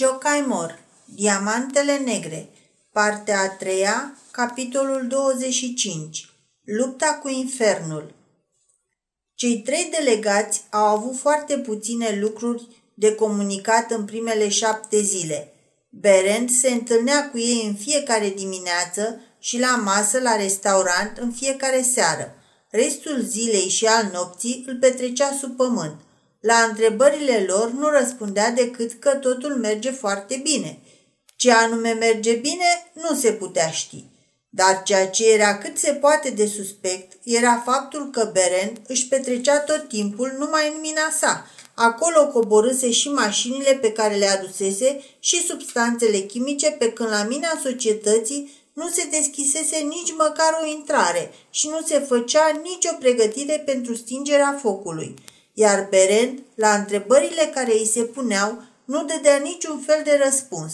Jocaimor, Diamantele Negre, partea a treia, capitolul 25, Lupta cu Infernul. Cei trei delegați au avut foarte puține lucruri de comunicat în primele șapte zile. Berend se întâlnea cu ei în fiecare dimineață și la masă la restaurant în fiecare seară. Restul zilei și al nopții îl petrecea sub pământ – la întrebările lor nu răspundea decât că totul merge foarte bine. Ce anume merge bine nu se putea ști. Dar ceea ce era cât se poate de suspect era faptul că Berend își petrecea tot timpul numai în mina sa. Acolo coborâse și mașinile pe care le adusese și substanțele chimice pe când la mina societății nu se deschisese nici măcar o intrare și nu se făcea nicio pregătire pentru stingerea focului iar Berend, la întrebările care îi se puneau, nu dădea niciun fel de răspuns.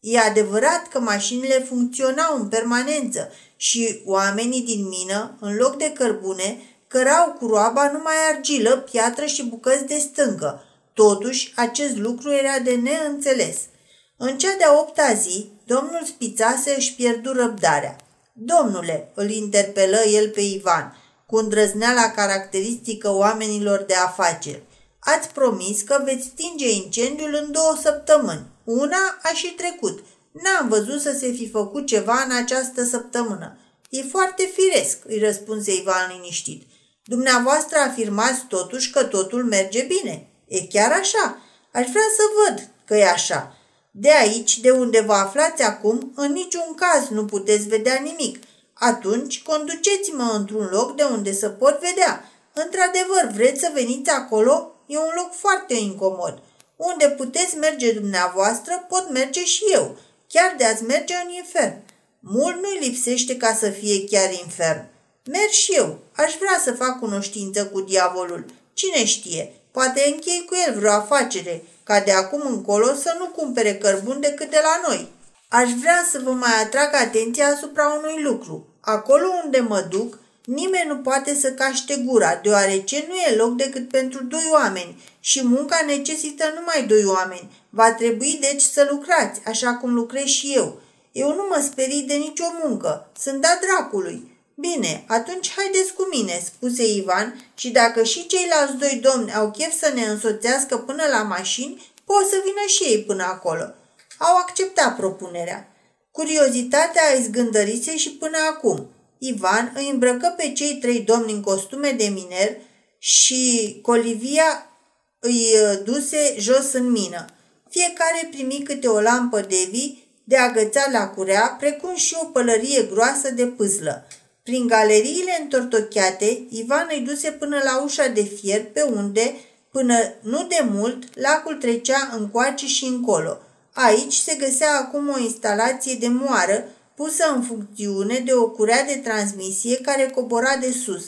E adevărat că mașinile funcționau în permanență și oamenii din mină, în loc de cărbune, cărau cu roaba numai argilă, piatră și bucăți de stâncă. Totuși, acest lucru era de neînțeles. În cea de-a opta zi, domnul Spițase își pierdu răbdarea. Domnule, îl interpelă el pe Ivan, cu îndrăzneala caracteristică oamenilor de afaceri. Ați promis că veți stinge incendiul în două săptămâni. Una a și trecut. N-am văzut să se fi făcut ceva în această săptămână. E foarte firesc, îi răspunse Ivan liniștit. Dumneavoastră afirmați totuși că totul merge bine. E chiar așa. Aș vrea să văd că e așa. De aici, de unde vă aflați acum, în niciun caz nu puteți vedea nimic – atunci, conduceți-mă într-un loc de unde să pot vedea. Într-adevăr, vreți să veniți acolo? E un loc foarte incomod. Unde puteți merge dumneavoastră, pot merge și eu, chiar de ați merge în infern. Mult nu-i lipsește ca să fie chiar infern. Merg și eu. Aș vrea să fac cunoștință cu diavolul. Cine știe, poate închei cu el vreo afacere, ca de acum încolo să nu cumpere cărbun decât de la noi. Aș vrea să vă mai atrag atenția asupra unui lucru. Acolo unde mă duc, nimeni nu poate să caște gura, deoarece nu e loc decât pentru doi oameni și munca necesită numai doi oameni. Va trebui deci să lucrați, așa cum lucrez și eu. Eu nu mă sperii de nicio muncă, sunt dat dracului. Bine, atunci haideți cu mine, spuse Ivan, și dacă și ceilalți doi domni au chef să ne însoțească până la mașini, pot să vină și ei până acolo. Au acceptat propunerea. Curiozitatea îi zgândărise și până acum. Ivan îi îmbrăcă pe cei trei domni în costume de miner și Colivia îi uh, duse jos în mină. Fiecare primi câte o lampă de vii de agățat la curea, precum și o pălărie groasă de pâzlă. Prin galeriile întortocheate, Ivan îi duse până la ușa de fier, pe unde, până nu de mult, lacul trecea încoace și încolo – Aici se găsea acum o instalație de moară pusă în funcțiune de o curea de transmisie care cobora de sus.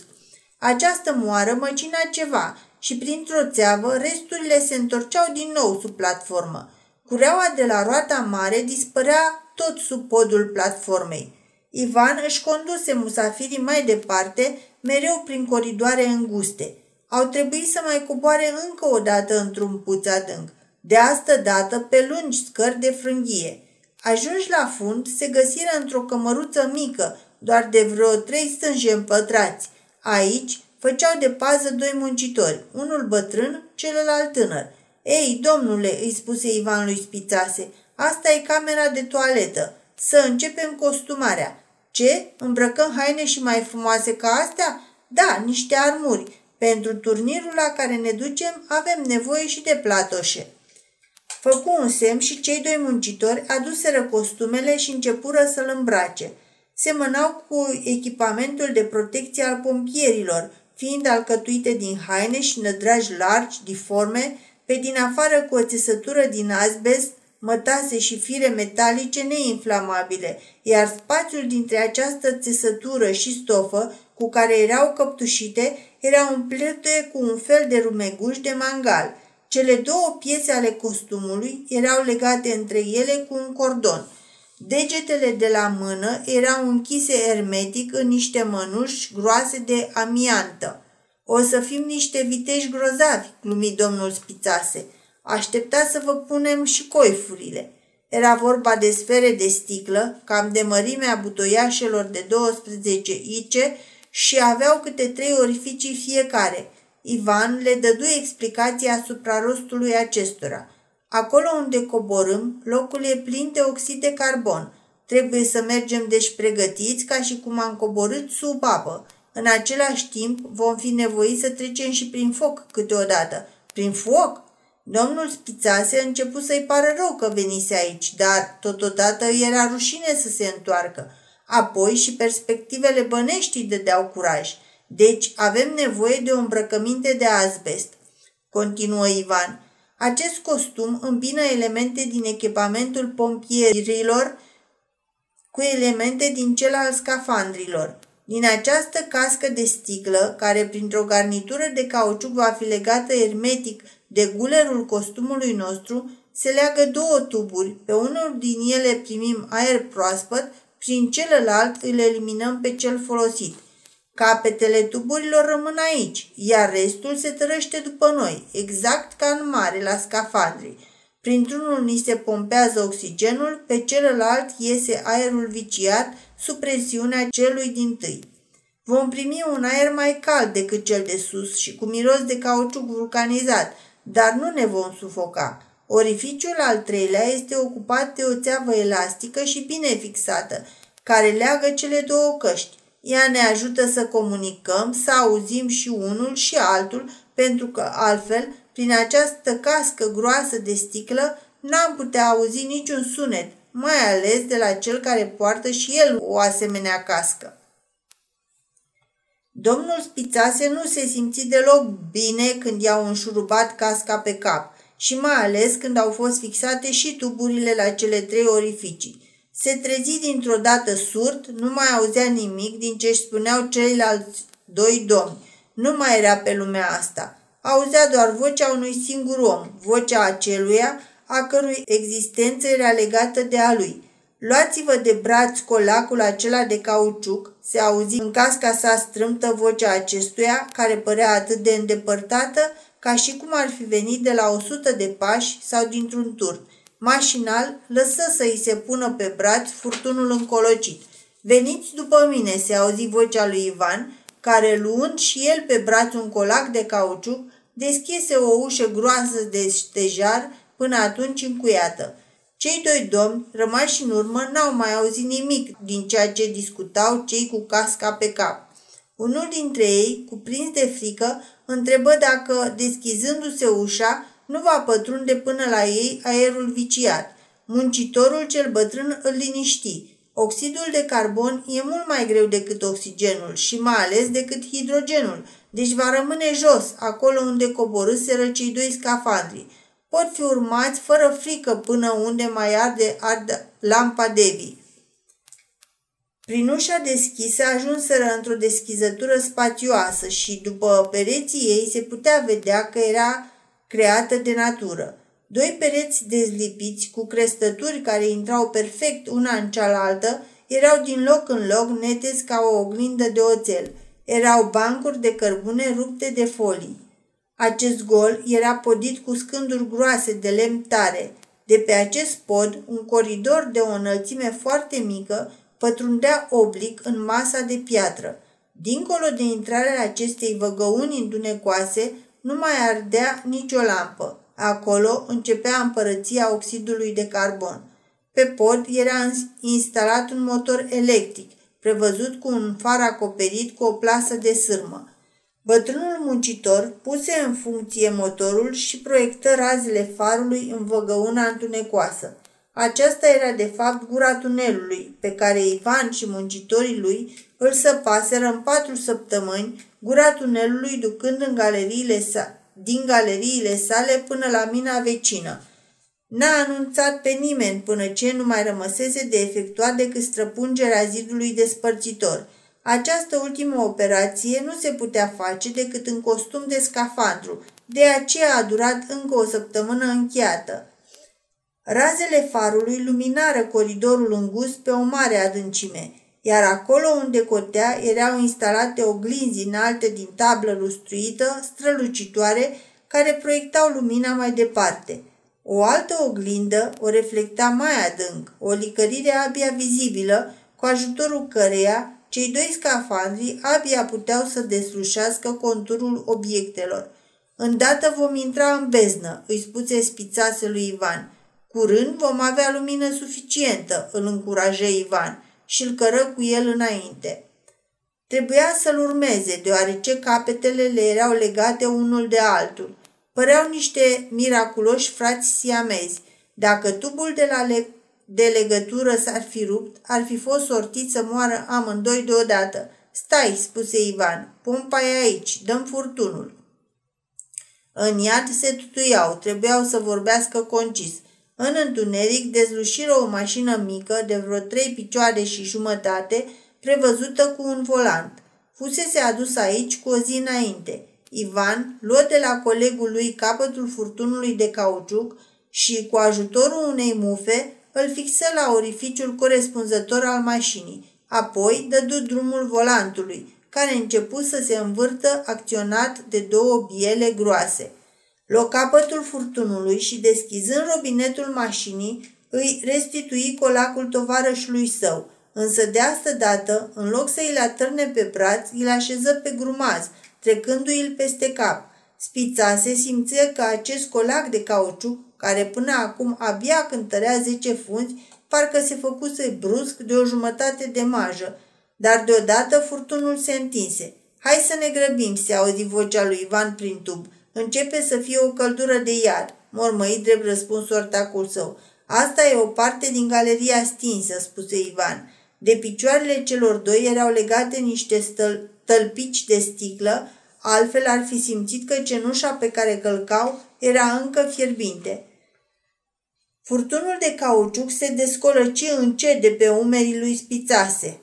Această moară măcina ceva și printr-o țeavă resturile se întorceau din nou sub platformă. Cureaua de la roata mare dispărea tot sub podul platformei. Ivan își conduse musafirii mai departe, mereu prin coridoare înguste. Au trebuit să mai coboare încă o dată într-un puț adânc de astă dată pe lungi scări de frânghie. Ajunși la fund, se găsiră într-o cămăruță mică, doar de vreo trei stânge împătrați. Aici făceau de pază doi muncitori, unul bătrân, celălalt tânăr. Ei, domnule, îi spuse Ivan lui Spițase, asta e camera de toaletă. Să începem costumarea. Ce? Îmbrăcăm haine și mai frumoase ca astea? Da, niște armuri. Pentru turnirul la care ne ducem avem nevoie și de platoșe. Făcu un semn și cei doi muncitori aduseră costumele și începură să-l îmbrace. Semănau cu echipamentul de protecție al pompierilor, fiind alcătuite din haine și nădragi largi, diforme, pe din afară cu o țesătură din asbest, mătase și fire metalice neinflamabile, iar spațiul dintre această țesătură și stofă cu care erau căptușite era umplete cu un fel de rumeguș de mangal – cele două piese ale costumului erau legate între ele cu un cordon. Degetele de la mână erau închise ermetic în niște mănuși groase de amiantă. O să fim niște viteși grozavi, glumi domnul Spițase. Aștepta să vă punem și coifurile. Era vorba de sfere de sticlă, cam de mărimea butoiașelor de 12 ice și aveau câte trei orificii fiecare. Ivan le dădu explicații asupra rostului acestora. Acolo unde coborâm, locul e plin de oxid de carbon. Trebuie să mergem deci pregătiți ca și cum am coborât sub apă. În același timp, vom fi nevoiți să trecem și prin foc câteodată. Prin foc? Domnul Spițase a început să-i pară rău că venise aici, dar totodată era rușine să se întoarcă. Apoi și perspectivele bănești îi dădeau curaj. Deci avem nevoie de o îmbrăcăminte de azbest. Continuă Ivan. Acest costum îmbină elemente din echipamentul pompierilor cu elemente din cel al scafandrilor. Din această cască de sticlă, care printr-o garnitură de cauciuc va fi legată ermetic de gulerul costumului nostru, se leagă două tuburi. Pe unul din ele primim aer proaspăt, prin celălalt îl eliminăm pe cel folosit. Capetele tuburilor rămân aici, iar restul se tărăște după noi, exact ca în mare la scafandri. Printr-unul ni se pompează oxigenul, pe celălalt iese aerul viciat sub presiunea celui din tâi. Vom primi un aer mai cald decât cel de sus și cu miros de cauciuc vulcanizat, dar nu ne vom sufoca. Orificiul al treilea este ocupat de o țeavă elastică și bine fixată, care leagă cele două căști. Ea ne ajută să comunicăm, să auzim și unul și altul, pentru că altfel, prin această cască groasă de sticlă, n-am putea auzi niciun sunet, mai ales de la cel care poartă și el o asemenea cască. Domnul Spițase nu se simți deloc bine când i-au înșurubat casca pe cap și mai ales când au fost fixate și tuburile la cele trei orificii. Se trezi dintr-o dată surd, nu mai auzea nimic din ce își spuneau ceilalți doi domni. Nu mai era pe lumea asta. Auzea doar vocea unui singur om, vocea aceluia a cărui existență era legată de a lui. Luați-vă de braț colacul acela de cauciuc, se auzi în casca sa strâmtă vocea acestuia, care părea atât de îndepărtată, ca și cum ar fi venit de la o sută de pași sau dintr-un turn. Mașinal, lăsă să îi se pună pe braț furtunul încolocit. Veniți după mine, se auzi vocea lui Ivan, care luând și el pe braț un colac de cauciuc, deschise o ușă groasă de stejar până atunci încuiată. Cei doi domni, rămași în urmă, n-au mai auzit nimic din ceea ce discutau cei cu casca pe cap. Unul dintre ei, cuprins de frică, întrebă dacă, deschizându-se ușa, nu va pătrunde până la ei aerul viciat. Muncitorul cel bătrân îl liniști. Oxidul de carbon e mult mai greu decât oxigenul și mai ales decât hidrogenul, deci va rămâne jos, acolo unde coborâseră cei doi scafandri pot fi urmați fără frică până unde mai arde, arde lampa Devi. Prin ușa deschisă ajunseră într-o deschizătură spațioasă și după pereții ei se putea vedea că era creată de natură. Doi pereți dezlipiți cu crestături care intrau perfect una în cealaltă erau din loc în loc neteți ca o oglindă de oțel. Erau bancuri de cărbune rupte de folii. Acest gol era podit cu scânduri groase de lemn tare. De pe acest pod, un coridor de o înălțime foarte mică pătrundea oblic în masa de piatră. Dincolo de intrarea acestei văgăuni îndunecoase, nu mai ardea nicio lampă. Acolo începea împărăția oxidului de carbon. Pe pod era instalat un motor electric, prevăzut cu un far acoperit cu o plasă de sârmă. Bătrânul muncitor puse în funcție motorul și proiectă razele farului în văgăuna întunecoasă. Aceasta era de fapt gura tunelului, pe care Ivan și muncitorii lui îl săpaseră în patru săptămâni, gura tunelului ducând în galeriile sa- din galeriile sale până la mina vecină. N-a anunțat pe nimeni până ce nu mai rămăsese de efectuat decât străpungerea zidului despărțitor – această ultimă operație nu se putea face decât în costum de scafandru, de aceea a durat încă o săptămână încheiată. Razele farului luminară coridorul îngust pe o mare adâncime, iar acolo unde cotea erau instalate oglinzi înalte din tablă lustruită, strălucitoare, care proiectau lumina mai departe. O altă oglindă o reflecta mai adânc, o licărire abia vizibilă, cu ajutorul căreia cei doi scafandri abia puteau să deslușească conturul obiectelor. Îndată vom intra în beznă, îi spuse spițase lui Ivan. Curând vom avea lumină suficientă, îl încurajă Ivan și îl cără cu el înainte. Trebuia să-l urmeze, deoarece capetele le erau legate unul de altul. Păreau niște miraculoși frați siamezi. Dacă tubul de, la le- de legătură s-ar fi rupt, ar fi fost sortit să moară amândoi deodată. Stai, spuse Ivan, pompa e aici, dăm furtunul. În iad se tutuiau, trebuiau să vorbească concis. În întuneric dezlușiră o mașină mică de vreo trei picioare și jumătate, prevăzută cu un volant. Fusese adus aici cu o zi înainte. Ivan luă de la colegul lui capătul furtunului de cauciuc și, cu ajutorul unei mufe, îl fixă la orificiul corespunzător al mașinii. Apoi dădu drumul volantului, care începu să se învârtă acționat de două biele groase. Luă capătul furtunului și, deschizând robinetul mașinii, îi restitui colacul tovarășului său, însă de asta dată, în loc să îl atârne pe braț, îl așeză pe grumaz, trecându-i peste cap. Spița se simțea că acest colac de cauciuc, care până acum abia cântărea zece funzi, parcă se făcuse brusc de o jumătate de majă, dar deodată furtunul se întinse. Hai să ne grăbim, se auzi vocea lui Ivan prin tub. Începe să fie o căldură de iad, mormăi drept răspuns ortacul său. Asta e o parte din galeria stinsă, spuse Ivan. De picioarele celor doi erau legate niște stăl- tălpici de sticlă, altfel ar fi simțit că cenușa pe care călcau era încă fierbinte. Furtunul de cauciuc se descolăci încet de pe umerii lui spițase.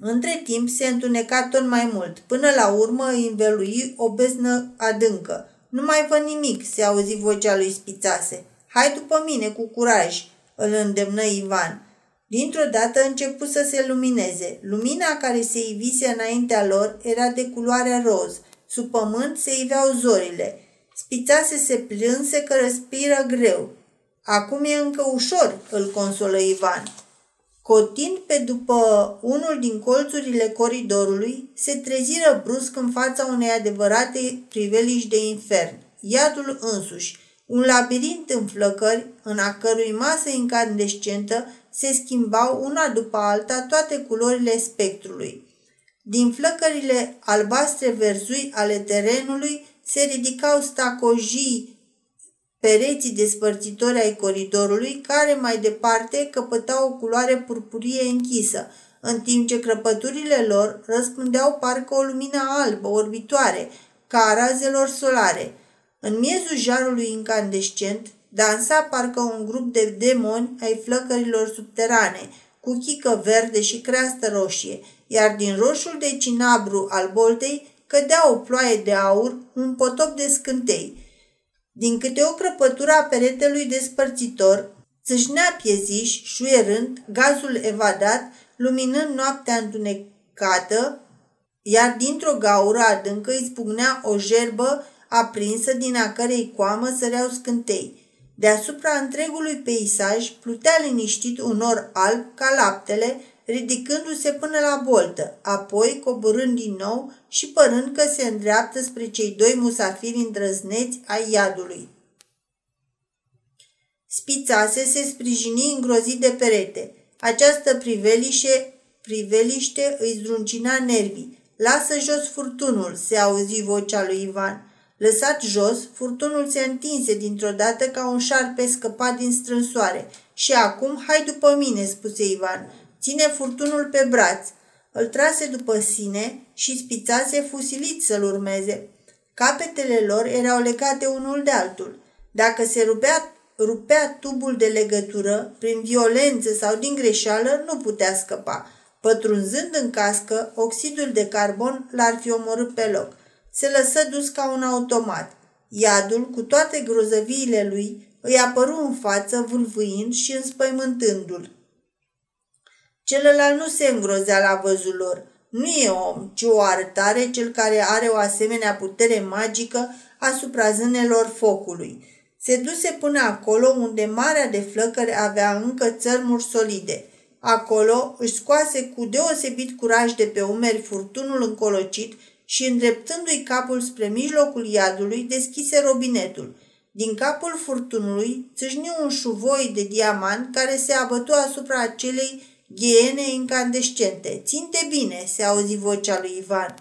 Între timp se întuneca tot mai mult, până la urmă îi învelui o beznă adâncă. Nu mai văd nimic, se auzi vocea lui Spițase. Hai după mine, cu curaj, îl îndemnă Ivan. Dintr-o dată începu să se lumineze. Lumina care se ivise înaintea lor era de culoare roz. Sub pământ se iveau zorile. Spițase se plânse că respiră greu. Acum e încă ușor, îl consolă Ivan. Cotind pe după unul din colțurile coridorului, se treziră brusc în fața unei adevărate priveliști de infern, iadul însuși, un labirint în flăcări, în a cărui masă incandescentă se schimbau una după alta toate culorile spectrului. Din flăcările albastre verzui ale terenului se ridicau stacojii pereții despărțitori ai coridorului, care mai departe căpătau o culoare purpurie închisă, în timp ce crăpăturile lor răspândeau parcă o lumină albă, orbitoare, ca a razelor solare. În miezul jarului incandescent dansa parcă un grup de demoni ai flăcărilor subterane, cu chică verde și creastă roșie, iar din roșul de cinabru al boltei cădea o ploaie de aur, un potop de scântei. Din câte o crăpătură a peretelui despărțitor, țâșnea pieziș, șuierând, gazul evadat, luminând noaptea întunecată, iar dintr-o gaură adâncă izbucnea o jerbă aprinsă din a cărei coamă săreau scântei. Deasupra întregului peisaj plutea liniștit un nor alb ca laptele, ridicându-se până la boltă, apoi coborând din nou și părând că se îndreaptă spre cei doi musafiri îndrăzneți ai iadului. Spițase se sprijini îngrozit de perete. Această priveliște, priveliște îi zdruncina nervii. Lasă jos furtunul, se auzi vocea lui Ivan. Lăsat jos, furtunul se întinse dintr-o dată ca un șarpe scăpat din strânsoare. Și acum, hai după mine, spuse Ivan. Ține furtunul pe braț. Îl trase după sine și spițase fusilit să-l urmeze. Capetele lor erau legate unul de altul. Dacă se rupea, rupea tubul de legătură, prin violență sau din greșeală, nu putea scăpa. Pătrunzând în cască, oxidul de carbon l-ar fi omorât pe loc. Se lăsă dus ca un automat. Iadul, cu toate grozăviile lui, îi apăru în față, vâlvâind și înspăimântându-l. Celălalt nu se îngrozea la văzul lor. Nu e om, ci o arătare cel care are o asemenea putere magică, asupra zânelor focului. Se duse până acolo unde marea de flăcări avea încă țărmuri solide. Acolo își scoase cu deosebit curaj de pe umeri furtunul încolocit și îndreptându-i capul spre mijlocul iadului, deschise robinetul. Din capul furtunului țâșni un șuvoi de diamant care se abătu asupra acelei ghiene incandescente. Ținte bine, se auzi vocea lui Ivan.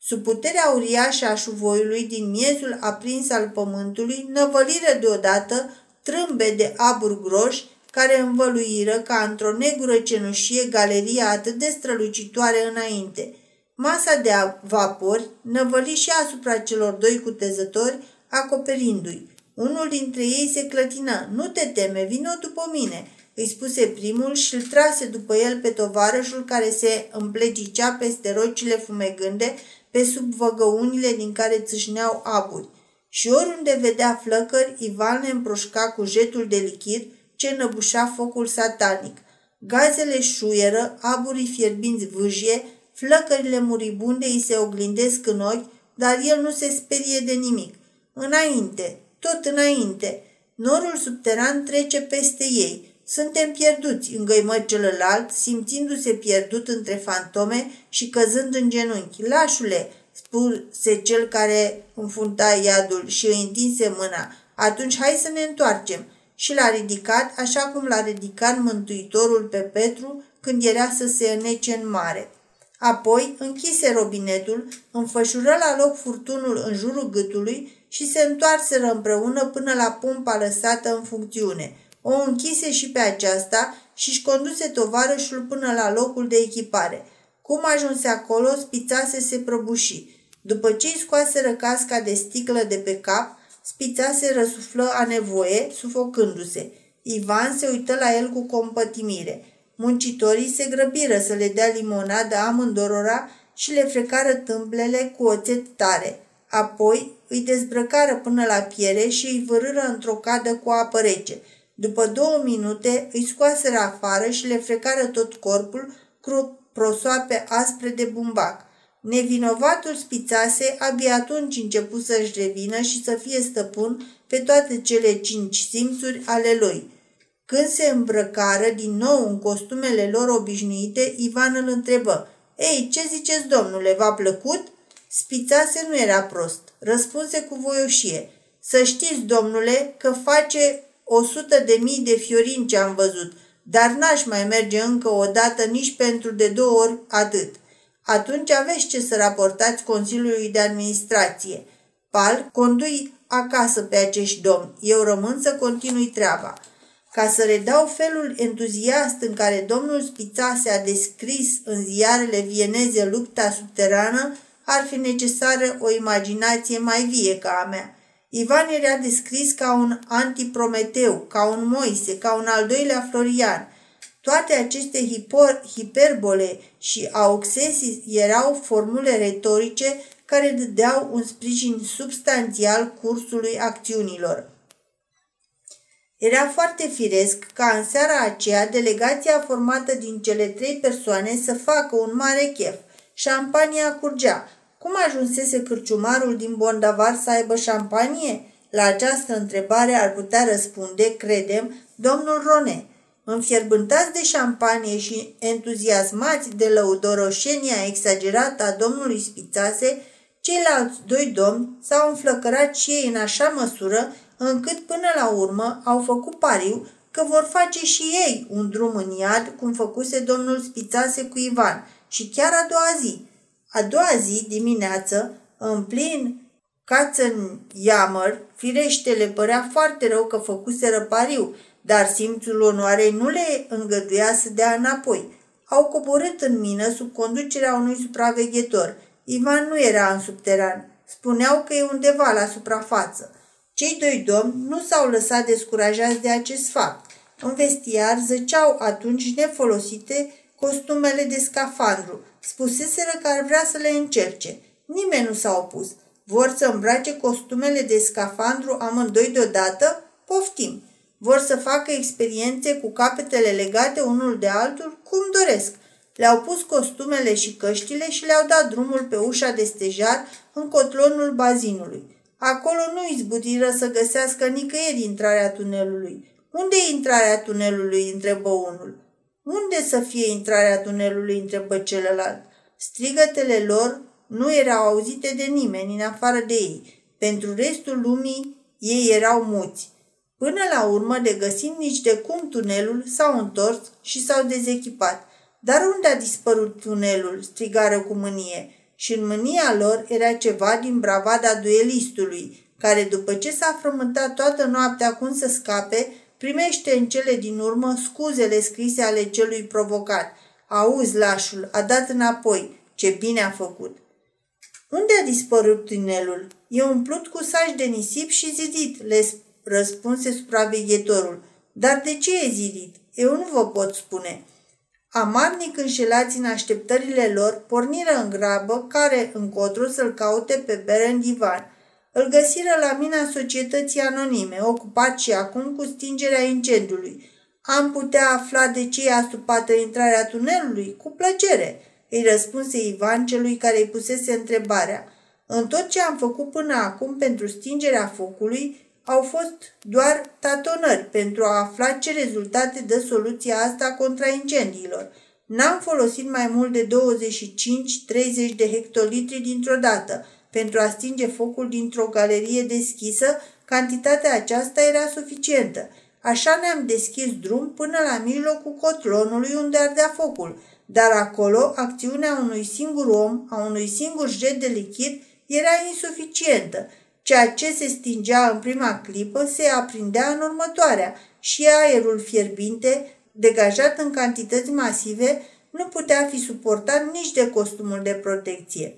Sub puterea uriașă a șuvoiului din miezul aprins al pământului, năvăliră deodată trâmbe de abur groși care învăluiră ca într-o negură cenușie galeria atât de strălucitoare înainte. Masa de vapori năvăli și asupra celor doi cutezători, acoperindu-i. Unul dintre ei se clătină. Nu te teme, vino după mine!" Îi spuse primul și îl trase după el pe tovarășul care se împlegicea peste rocile fumegânde, pe sub văgăunile din care țâșneau aburi. Și oriunde vedea flăcări, Ivan le împroșca cu jetul de lichid ce năbușa focul satanic. Gazele șuieră, aburii fierbinți vâjie, flăcările muribunde îi se oglindesc în ochi, dar el nu se sperie de nimic. Înainte, tot înainte, norul subteran trece peste ei. Suntem pierduți, îngăimă celălalt, simțindu-se pierdut între fantome și căzând în genunchi. Lașule, spuse cel care înfunta iadul și îi întinse mâna. Atunci hai să ne întoarcem și l-a ridicat așa cum l-a ridicat Mântuitorul pe Petru când era să se înnece în mare. Apoi închise robinetul, înfășură la loc furtunul în jurul gâtului și se întoarseră împreună până la pompa lăsată în funcțiune. O închise și pe aceasta și își conduse tovarășul până la locul de echipare. Cum ajunse acolo, spițase se prăbuși. După ce îi scoaseră casca de sticlă de pe cap, Spița se răsuflă a nevoie, sufocându-se. Ivan se uită la el cu compătimire. Muncitorii se grăbiră să le dea limonadă amândorora și le frecară tâmplele cu oțet tare. Apoi îi dezbrăcară până la piele și îi vârâră într-o cadă cu apă rece. După două minute îi scoaseră afară și le frecară tot corpul cu prosoape aspre de bumbac. Nevinovatul spițase, abia atunci început să-și revină și să fie stăpân pe toate cele cinci simțuri ale lui. Când se îmbrăcară din nou în costumele lor obișnuite, Ivan îl întrebă, Ei, ce ziceți, domnule, v-a plăcut?" Spițase nu era prost. Răspunse cu voioșie. Să știți, domnule, că face o sută de mii de fiorini ce am văzut, dar n-aș mai merge încă o dată nici pentru de două ori atât atunci aveți ce să raportați Consiliului de Administrație. Pal, condui acasă pe acești domni. Eu rămân să continui treaba. Ca să redau felul entuziast în care domnul Spițase a descris în ziarele vieneze lupta subterană, ar fi necesară o imaginație mai vie ca a mea. Ivan era descris ca un antiprometeu, ca un Moise, ca un al doilea Florian – toate aceste hipor, hiperbole și auxesii erau formule retorice care dădeau un sprijin substanțial cursului acțiunilor. Era foarte firesc ca în seara aceea delegația formată din cele trei persoane să facă un mare chef. Șampania curgea. Cum ajunsese cârciumarul din Bondavar să aibă șampanie? La această întrebare ar putea răspunde, credem, domnul Rone – Înfierbântați de șampanie și entuziasmați de lăudoroșenia exagerată a domnului Spițase, ceilalți doi domni s-au înflăcărat și ei în așa măsură încât până la urmă au făcut pariu că vor face și ei un drum în iad, cum făcuse domnul Spițase cu Ivan, și chiar a doua zi. A doua zi, dimineață, în plin cațăn iamăr, firește le părea foarte rău că făcuseră pariu, dar simțul onoarei nu le îngăduia să dea înapoi. Au coborât în mină sub conducerea unui supraveghetor. Ivan nu era în subteran. Spuneau că e undeva la suprafață. Cei doi domni nu s-au lăsat descurajați de acest fapt. În vestiar zăceau atunci nefolosite costumele de scafandru. Spuseseră că ar vrea să le încerce. Nimeni nu s-a opus. Vor să îmbrace costumele de scafandru amândoi deodată? Poftim! Vor să facă experiențe cu capetele legate unul de altul cum doresc. Le-au pus costumele și căștile și le-au dat drumul pe ușa de stejar în cotlonul bazinului. Acolo nu izbutiră să găsească nicăieri intrarea tunelului. Unde e intrarea tunelului? întrebă unul. Unde să fie intrarea tunelului? întrebă celălalt. Strigătele lor nu erau auzite de nimeni în afară de ei. Pentru restul lumii, ei erau muți. Până la urmă, de găsim nici de cum tunelul, s-au întors și s-au dezechipat. Dar unde a dispărut tunelul?" strigară cu mânie. Și în mânia lor era ceva din bravada duelistului, care după ce s-a frământat toată noaptea cum să scape, primește în cele din urmă scuzele scrise ale celui provocat. Auzi, lașul, a dat înapoi. Ce bine a făcut. Unde a dispărut tunelul? E umplut cu saci de nisip și zidit, le răspunse supraveghetorul. Dar de ce e zidit? Eu nu vă pot spune. Amarnic înșelați în așteptările lor, porniră în grabă, care încotro să-l caute pe bere în divan. Îl găsiră la mina societății anonime, ocupat și acum cu stingerea incendiului. Am putea afla de ce e astupată intrarea tunelului? Cu plăcere, îi răspunse Ivan celui care îi pusese întrebarea. În tot ce am făcut până acum pentru stingerea focului, au fost doar tatonări pentru a afla ce rezultate dă soluția asta contra incendiilor. N-am folosit mai mult de 25-30 de hectolitri dintr-o dată pentru a stinge focul dintr-o galerie deschisă, cantitatea aceasta era suficientă. Așa ne-am deschis drum până la mijlocul cotlonului unde ardea focul, dar acolo acțiunea unui singur om, a unui singur jet de lichid, era insuficientă Ceea ce se stingea în prima clipă se aprindea în următoarea și aerul fierbinte, degajat în cantități masive, nu putea fi suportat nici de costumul de protecție.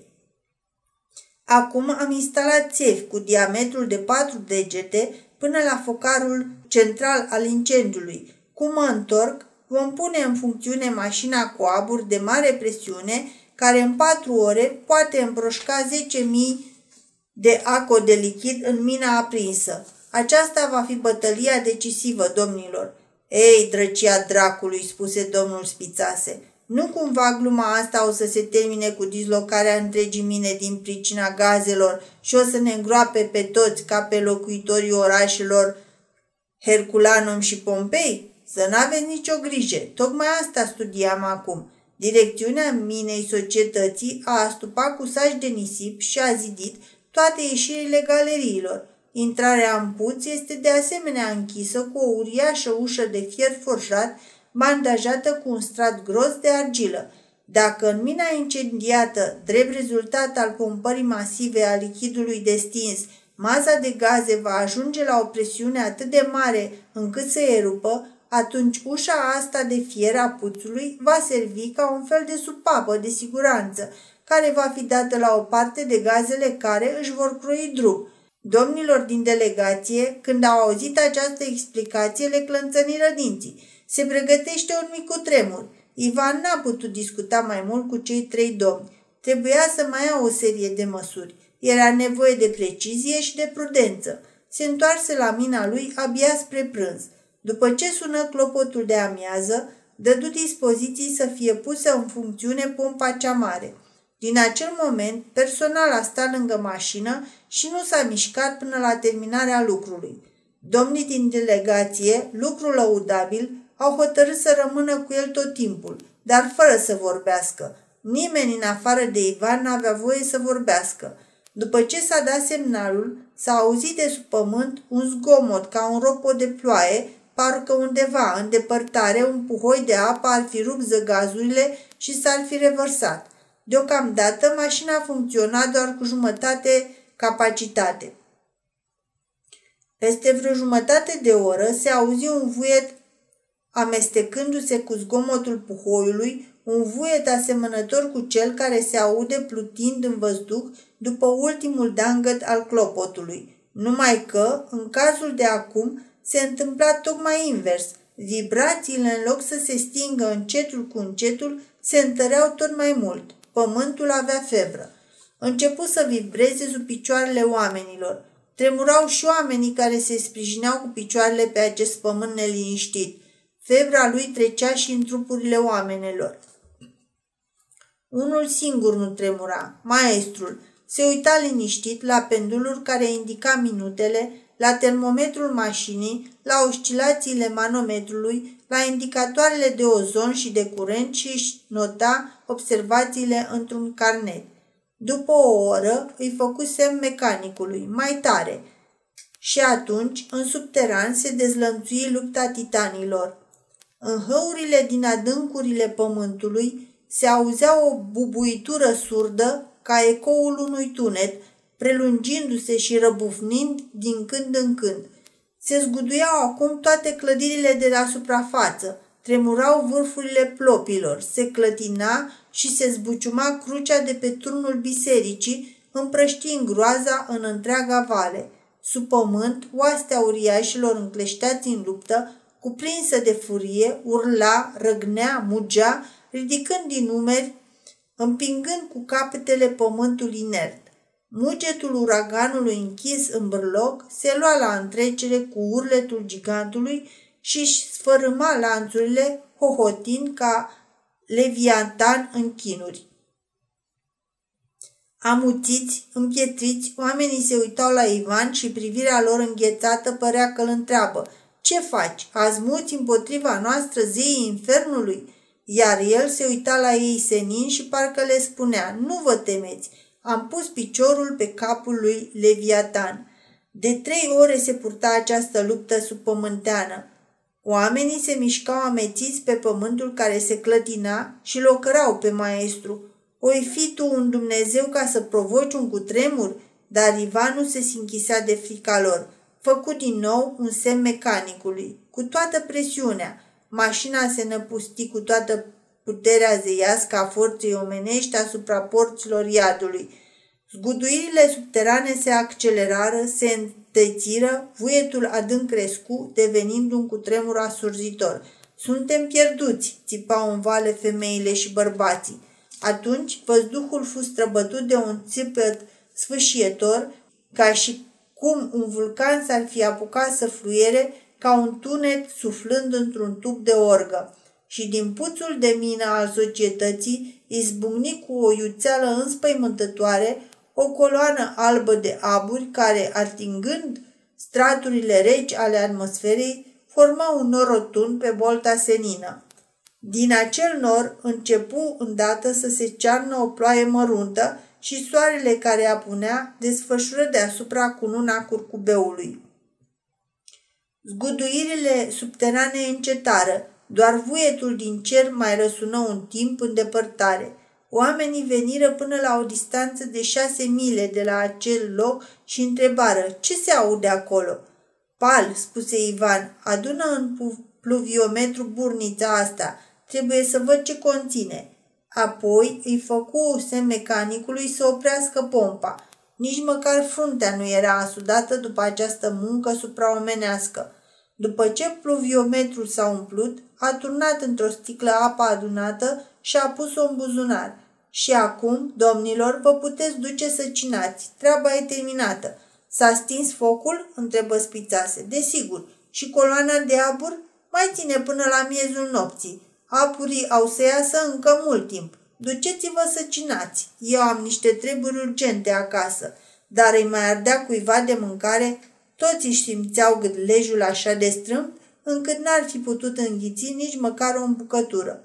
Acum am instalat țevi cu diametrul de 4 degete până la focarul central al incendiului. Cum mă întorc, vom pune în funcțiune mașina cu abur de mare presiune, care în 4 ore poate împroșca 10.000 de aco de lichid în mina aprinsă. Aceasta va fi bătălia decisivă, domnilor. Ei, drăcia dracului, spuse domnul Spițase, nu cumva gluma asta o să se termine cu dislocarea întregii mine din pricina gazelor și o să ne îngroape pe toți ca pe locuitorii orașelor Herculanum și Pompei? Să n-aveți nicio grijă, tocmai asta studiam acum. Direcțiunea minei societății a astupat cu saci de nisip și a zidit toate ieșirile galeriilor. Intrarea în puț este de asemenea închisă cu o uriașă ușă de fier forjat, bandajată cu un strat gros de argilă. Dacă în mina incendiată, drept rezultat al pompării masive a lichidului destins, maza de gaze va ajunge la o presiune atât de mare încât să erupă, atunci ușa asta de fier a puțului va servi ca un fel de supapă de siguranță, care va fi dată la o parte de gazele care își vor croi drum. Domnilor din delegație, când au auzit această explicație, le clănțăniră dinții. Se pregătește un mic tremur. Ivan n-a putut discuta mai mult cu cei trei domni. Trebuia să mai ia o serie de măsuri. Era nevoie de precizie și de prudență. Se întoarse la mina lui abia spre prânz. După ce sună clopotul de amiază, dădu dispoziții să fie pusă în funcțiune pompa cea mare. Din acel moment, personal a stat lângă mașină și nu s-a mișcat până la terminarea lucrului. Domnii din delegație, lucru lăudabil, au hotărât să rămână cu el tot timpul, dar fără să vorbească. Nimeni în afară de Ivan n-avea voie să vorbească. După ce s-a dat semnalul, s-a auzit de sub pământ un zgomot ca un ropo de ploaie, parcă undeva, în depărtare, un puhoi de apă ar fi rupt zăgazurile și s-ar fi revărsat. Deocamdată, mașina funcționa doar cu jumătate capacitate. Peste vreo jumătate de oră se auzi un vuiet amestecându-se cu zgomotul puhoiului, un vuiet asemănător cu cel care se aude plutind în văzduh după ultimul dangăt al clopotului. Numai că, în cazul de acum, se întâmpla tocmai invers. Vibrațiile, în loc să se stingă încetul cu încetul, se întăreau tot mai mult. Pământul avea febră. Început să vibreze sub picioarele oamenilor. Tremurau și oamenii care se sprijineau cu picioarele pe acest pământ neliniștit. Febra lui trecea și în trupurile oamenilor. Unul singur nu tremura, maestrul. se uita liniștit la pendulul care indica minutele, la termometrul mașinii, la oscilațiile manometrului, la indicatoarele de ozon și de curent și își nota observațiile într-un carnet. După o oră îi făcu semn mecanicului, mai tare. Și atunci, în subteran, se dezlănțui lupta titanilor. În hăurile din adâncurile pământului se auzea o bubuitură surdă ca ecoul unui tunet, prelungindu-se și răbufnind din când în când. Se zguduiau acum toate clădirile de la suprafață, tremurau vârfurile plopilor, se clătina și se zbuciuma crucea de pe turnul bisericii, împrăștind groaza în întreaga vale. Sub pământ, oastea uriașilor încleșteați în luptă, cuprinsă de furie, urla, răgnea, mugea, ridicând din numeri, împingând cu capetele pământul inert. Mugetul uraganului închis în bârloc se lua la întrecere cu urletul gigantului și își sfărâma lanțurile, hohotind ca leviantan în chinuri. Amuțiți, împietriți, oamenii se uitau la Ivan și privirea lor înghețată părea că îl întreabă Ce faci? Azmuți împotriva noastră zeii infernului?" Iar el se uita la ei senin și parcă le spunea Nu vă temeți, am pus piciorul pe capul lui Leviatan. De trei ore se purta această luptă subpământeană. Oamenii se mișcau amețiți pe pământul care se clătina și locărau pe maestru. Oi fi tu un Dumnezeu ca să provoci un cutremur? Dar Ivan nu se sinchisea de frica lor. Făcut din nou un semn mecanicului, cu toată presiunea. Mașina se năpusti cu toată puterea zeiască a forței omenești asupra porților iadului. Zguduirile subterane se accelerară, se întățiră, vuietul adânc crescu, devenind un cutremur asurzitor. Suntem pierduți, țipau în vale femeile și bărbații. Atunci văzduhul fu străbătut de un țipăt sfâșietor, ca și cum un vulcan s-ar fi apucat să fluiere ca un tunet suflând într-un tub de orgă și din puțul de mină al societății izbucni cu o iuțeală înspăimântătoare o coloană albă de aburi care, atingând straturile reci ale atmosferei, forma un nor rotund pe bolta senină. Din acel nor începu îndată să se cearnă o ploaie măruntă și soarele care apunea desfășură deasupra cununa curcubeului. Zguduirile subterane încetară, doar vuietul din cer mai răsună un timp în depărtare. Oamenii veniră până la o distanță de șase mile de la acel loc și întrebară, ce se aude acolo? Pal, spuse Ivan, adună în pluviometru burnița asta. Trebuie să văd ce conține. Apoi îi făcu semn mecanicului să oprească pompa. Nici măcar fruntea nu era asudată după această muncă supraomenească. După ce pluviometrul s-a umplut, a turnat într-o sticlă apa adunată și a pus-o în buzunar. Și acum, domnilor, vă puteți duce să cinați. Treaba e terminată. S-a stins focul? întrebă spițase. Desigur. Și coloana de abur? Mai ține până la miezul nopții. Apurii au să iasă încă mult timp. Duceți-vă să cinați. Eu am niște treburi urgente acasă. Dar îi mai ardea cuiva de mâncare toți își simțeau gâdlejul așa de strâmb, încât n-ar fi putut înghiți nici măcar o îmbucătură.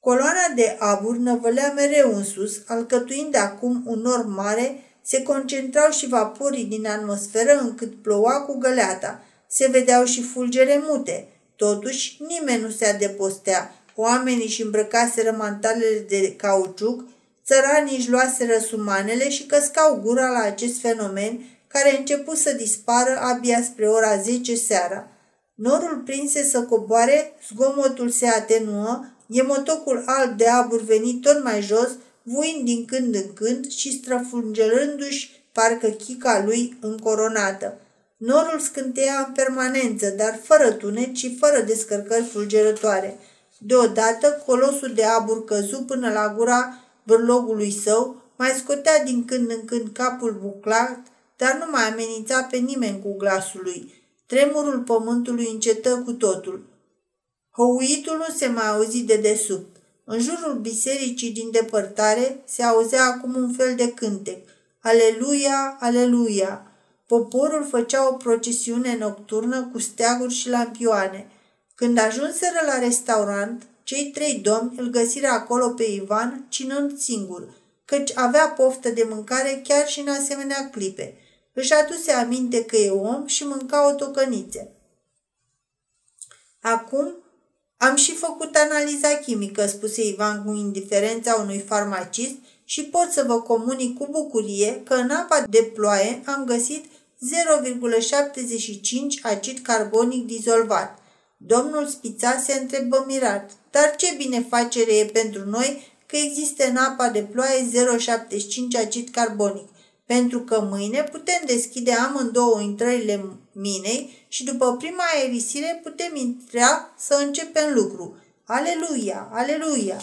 Coloana de abur năvălea mereu în sus, alcătuind acum un nor mare, se concentrau și vaporii din atmosferă încât ploua cu găleata. Se vedeau și fulgere mute. Totuși, nimeni nu se adepostea. Oamenii își îmbrăcaseră mantalele de cauciuc, țăranii își luaseră sumanele și căscau gura la acest fenomen care început să dispară abia spre ora 10 seara. Norul prinse să coboare, zgomotul se atenuă, emotocul alb de abur venit tot mai jos, vuind din când în când și străfulgerându-și parcă chica lui încoronată. Norul scânteia în permanență, dar fără tunet și fără descărcări fulgerătoare. Deodată, colosul de abur căzu până la gura bârlogului său, mai scotea din când în când capul buclat dar nu mai amenința pe nimeni cu glasul lui. Tremurul pământului încetă cu totul. Hăuitul nu se mai auzi de desubt. În jurul bisericii din depărtare se auzea acum un fel de cântec. Aleluia, aleluia! Poporul făcea o procesiune nocturnă cu steaguri și lampioane. Când ajunseră la restaurant, cei trei domni îl găsiră acolo pe Ivan, cinând singur, căci avea poftă de mâncare chiar și în asemenea clipe. Își aduse aminte că e om și mânca o tocănițe. Acum am și făcut analiza chimică, spuse Ivan cu indiferența unui farmacist și pot să vă comunic cu bucurie că în apa de ploaie am găsit 0,75 acid carbonic dizolvat. Domnul Spița se întrebă mirat, dar ce binefacere e pentru noi că există în apa de ploaie 0,75 acid carbonic, pentru că mâine putem deschide amândouă intrările minei și după prima aerisire putem intra să începem lucru. Aleluia, aleluia!